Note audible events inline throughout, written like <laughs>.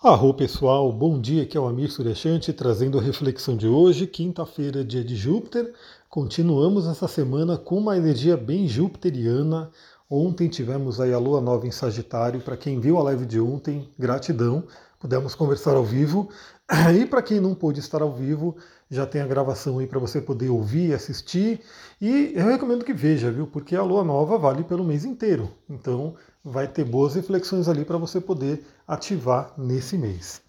Arro pessoal, bom dia, aqui é o Amir Suryashanti trazendo a reflexão de hoje, quinta-feira, dia de Júpiter. Continuamos essa semana com uma energia bem jupiteriana. Ontem tivemos aí a lua nova em Sagitário. Para quem viu a live de ontem, gratidão, pudemos conversar ao vivo. <clears throat> E para quem não pôde estar ao vivo, já tem a gravação aí para você poder ouvir, assistir. E eu recomendo que veja, viu? Porque a lua nova vale pelo mês inteiro. Então vai ter boas reflexões ali para você poder ativar nesse mês.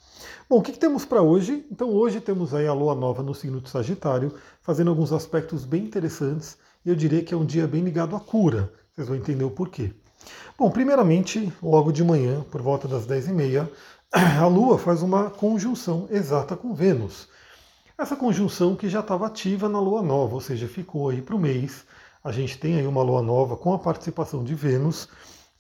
Bom, o que, que temos para hoje? Então hoje temos aí a lua nova no signo de Sagitário, fazendo alguns aspectos bem interessantes. E eu diria que é um dia bem ligado à cura. Vocês vão entender o porquê. Bom, primeiramente, logo de manhã, por volta das 10h30, <clears throat> a Lua faz uma conjunção exata com Vênus. Essa conjunção que já estava ativa na lua nova, ou seja, ficou aí para o mês. A gente tem aí uma lua nova com a participação de Vênus,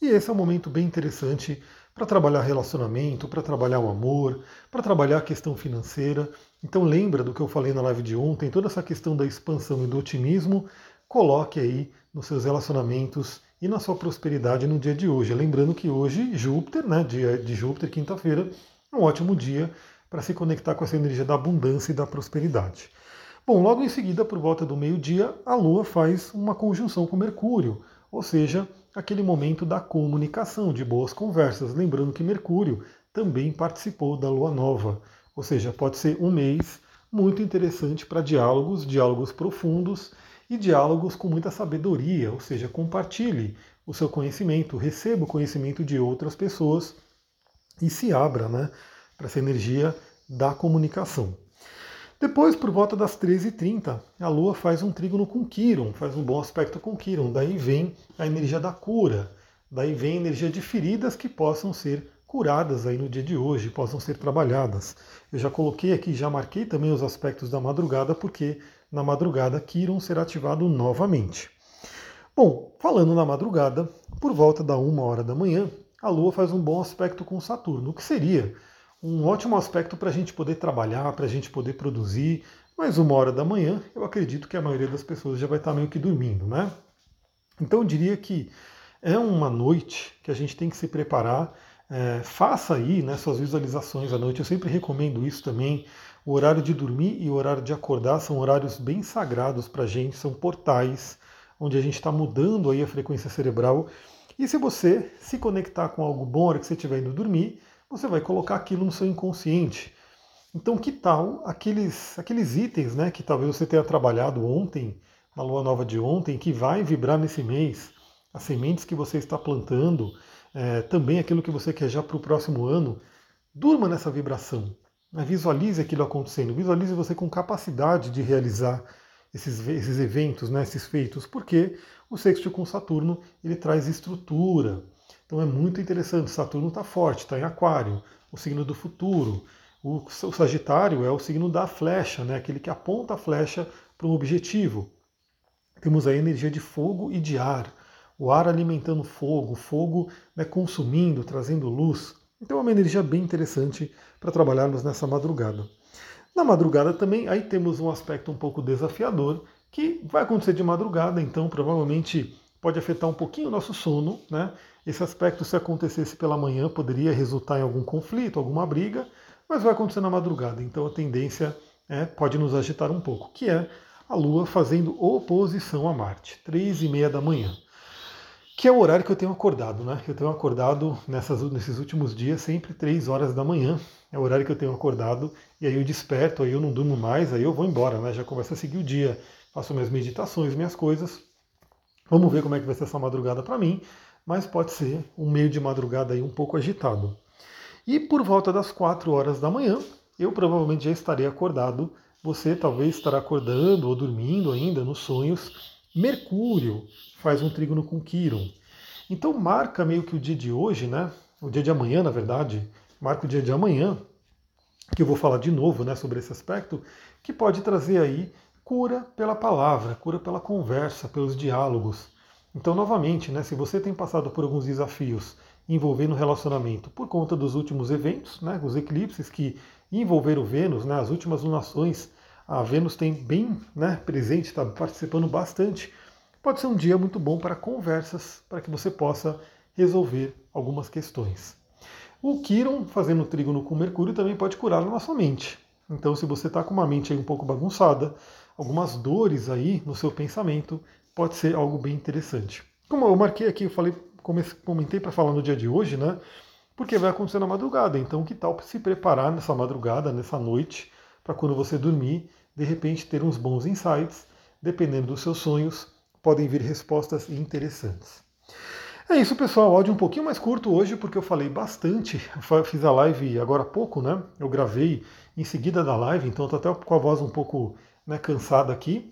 e esse é um momento bem interessante para trabalhar relacionamento, para trabalhar o amor, para trabalhar a questão financeira. Então lembra do que eu falei na live de ontem, toda essa questão da expansão e do otimismo, coloque aí nos seus relacionamentos e na sua prosperidade no dia de hoje. Lembrando que hoje, Júpiter, né, dia de Júpiter, quinta-feira, é um ótimo dia para se conectar com essa energia da abundância e da prosperidade. Bom, logo em seguida, por volta do meio-dia, a Lua faz uma conjunção com Mercúrio, ou seja, aquele momento da comunicação, de boas conversas. Lembrando que Mercúrio também participou da Lua Nova, ou seja, pode ser um mês muito interessante para diálogos, diálogos profundos e diálogos com muita sabedoria, ou seja, compartilhe o seu conhecimento, receba o conhecimento de outras pessoas e se abra, né? para essa energia da comunicação. Depois, por volta das 13h30, a Lua faz um trígono com Quiron, faz um bom aspecto com Quiron. Daí vem a energia da cura, daí vem a energia de feridas que possam ser curadas aí no dia de hoje, possam ser trabalhadas. Eu já coloquei aqui, já marquei também os aspectos da madrugada, porque na madrugada Quiron será ativado novamente. Bom, falando na madrugada, por volta da uma hora da manhã, a Lua faz um bom aspecto com Saturno, o que seria um ótimo aspecto para a gente poder trabalhar, para a gente poder produzir. Mas uma hora da manhã, eu acredito que a maioria das pessoas já vai estar meio que dormindo, né? Então eu diria que é uma noite que a gente tem que se preparar. É, faça aí né, suas visualizações à noite. Eu sempre recomendo isso também. O horário de dormir e o horário de acordar são horários bem sagrados para a gente, são portais onde a gente está mudando aí a frequência cerebral. E se você se conectar com algo bom na hora que você estiver indo dormir, você vai colocar aquilo no seu inconsciente. Então, que tal aqueles, aqueles itens né, que talvez você tenha trabalhado ontem, na lua nova de ontem, que vai vibrar nesse mês, as sementes que você está plantando, é, também aquilo que você quer já para o próximo ano, durma nessa vibração. Né, visualize aquilo acontecendo, visualize você com capacidade de realizar esses, esses eventos, né, esses feitos, porque o sexto com Saturno ele traz estrutura, então é muito interessante. Saturno está forte, está em Aquário, o signo do futuro. O, Sagitário é o signo da flecha, né? aquele que aponta a flecha para um objetivo. Temos a energia de fogo e de ar. O ar alimentando fogo, o fogo né, consumindo, trazendo luz. Então é uma energia bem interessante para trabalharmos nessa madrugada. Na madrugada também, aí temos um aspecto um pouco desafiador, que vai acontecer de madrugada, então provavelmente pode afetar um pouquinho o nosso sono, né? Esse aspecto, se acontecesse pela manhã, poderia resultar em algum conflito, alguma briga, mas vai acontecer na madrugada. Então a tendência é, pode nos agitar um pouco, que é a Lua fazendo oposição a Marte, três e meia da manhã. Que é o horário que eu tenho acordado, né? Eu tenho acordado nessas, nesses últimos dias sempre três horas da manhã. É o horário que eu tenho acordado, e aí eu desperto, aí eu não durmo mais, aí eu vou embora, né? Já começo a seguir o dia, faço minhas meditações, minhas coisas. Vamos ver como é que vai ser essa madrugada para mim mas pode ser um meio de madrugada aí um pouco agitado. E por volta das 4 horas da manhã, eu provavelmente já estarei acordado. Você talvez estará acordando ou dormindo ainda nos sonhos. Mercúrio faz um trígono com Quiron. Então marca meio que o dia de hoje, né? O dia de amanhã, na verdade, marca o dia de amanhã, que eu vou falar de novo, né, sobre esse aspecto, que pode trazer aí cura pela palavra, cura pela conversa, pelos diálogos. Então, novamente, né, se você tem passado por alguns desafios envolvendo relacionamento por conta dos últimos eventos, né, os eclipses que envolveram Vênus, né, as últimas lunações, a Vênus tem bem né, presente, está participando bastante. Pode ser um dia muito bom para conversas, para que você possa resolver algumas questões. O Quiron, fazendo trígono com Mercúrio, também pode curar a nossa mente. Então, se você está com uma mente aí um pouco bagunçada, algumas dores aí no seu pensamento, pode ser algo bem interessante. Como eu marquei aqui, eu falei, comentei para falar no dia de hoje, né? Porque vai acontecer na madrugada. Então, que tal se preparar nessa madrugada, nessa noite, para quando você dormir, de repente ter uns bons insights, dependendo dos seus sonhos, podem vir respostas interessantes. É isso, pessoal. Áudio um pouquinho mais curto hoje, porque eu falei bastante. <laughs> Eu fiz a live agora há pouco, né? Eu gravei em seguida da live, então estou até com a voz um pouco né, cansada aqui.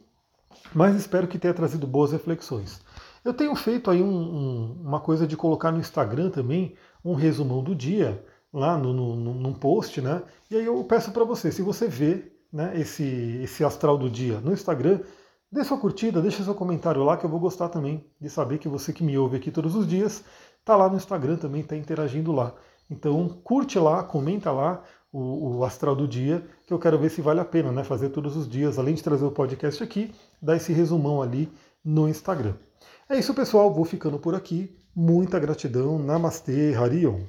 Mas espero que tenha trazido boas reflexões. Eu tenho feito aí um, um, uma coisa de colocar no Instagram também um resumão do dia, lá no, no, num post, né? E aí eu peço para você, se você vê né, esse, esse astral do dia no Instagram, Dê sua curtida, deixe seu comentário lá que eu vou gostar também de saber que você que me ouve aqui todos os dias está lá no Instagram também, está interagindo lá. Então curte lá, comenta lá o, o, astral do dia, que eu quero ver se vale a pena né, fazer todos os dias, além de trazer o podcast aqui, dar esse resumão ali no Instagram. É isso, pessoal. Vou ficando por aqui. Muita gratidão. Namastê, Harion.